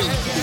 Hey, hey.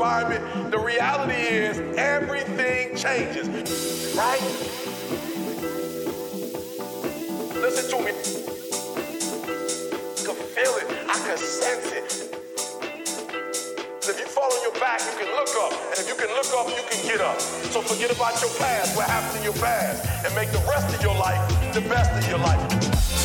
Environment, the reality is everything changes. Right? Listen to me. I can feel it. I can sense it. If you fall on your back, you can look up. And if you can look up, you can get up. So forget about your past, what happened in your past, and make the rest of your life the best of your life.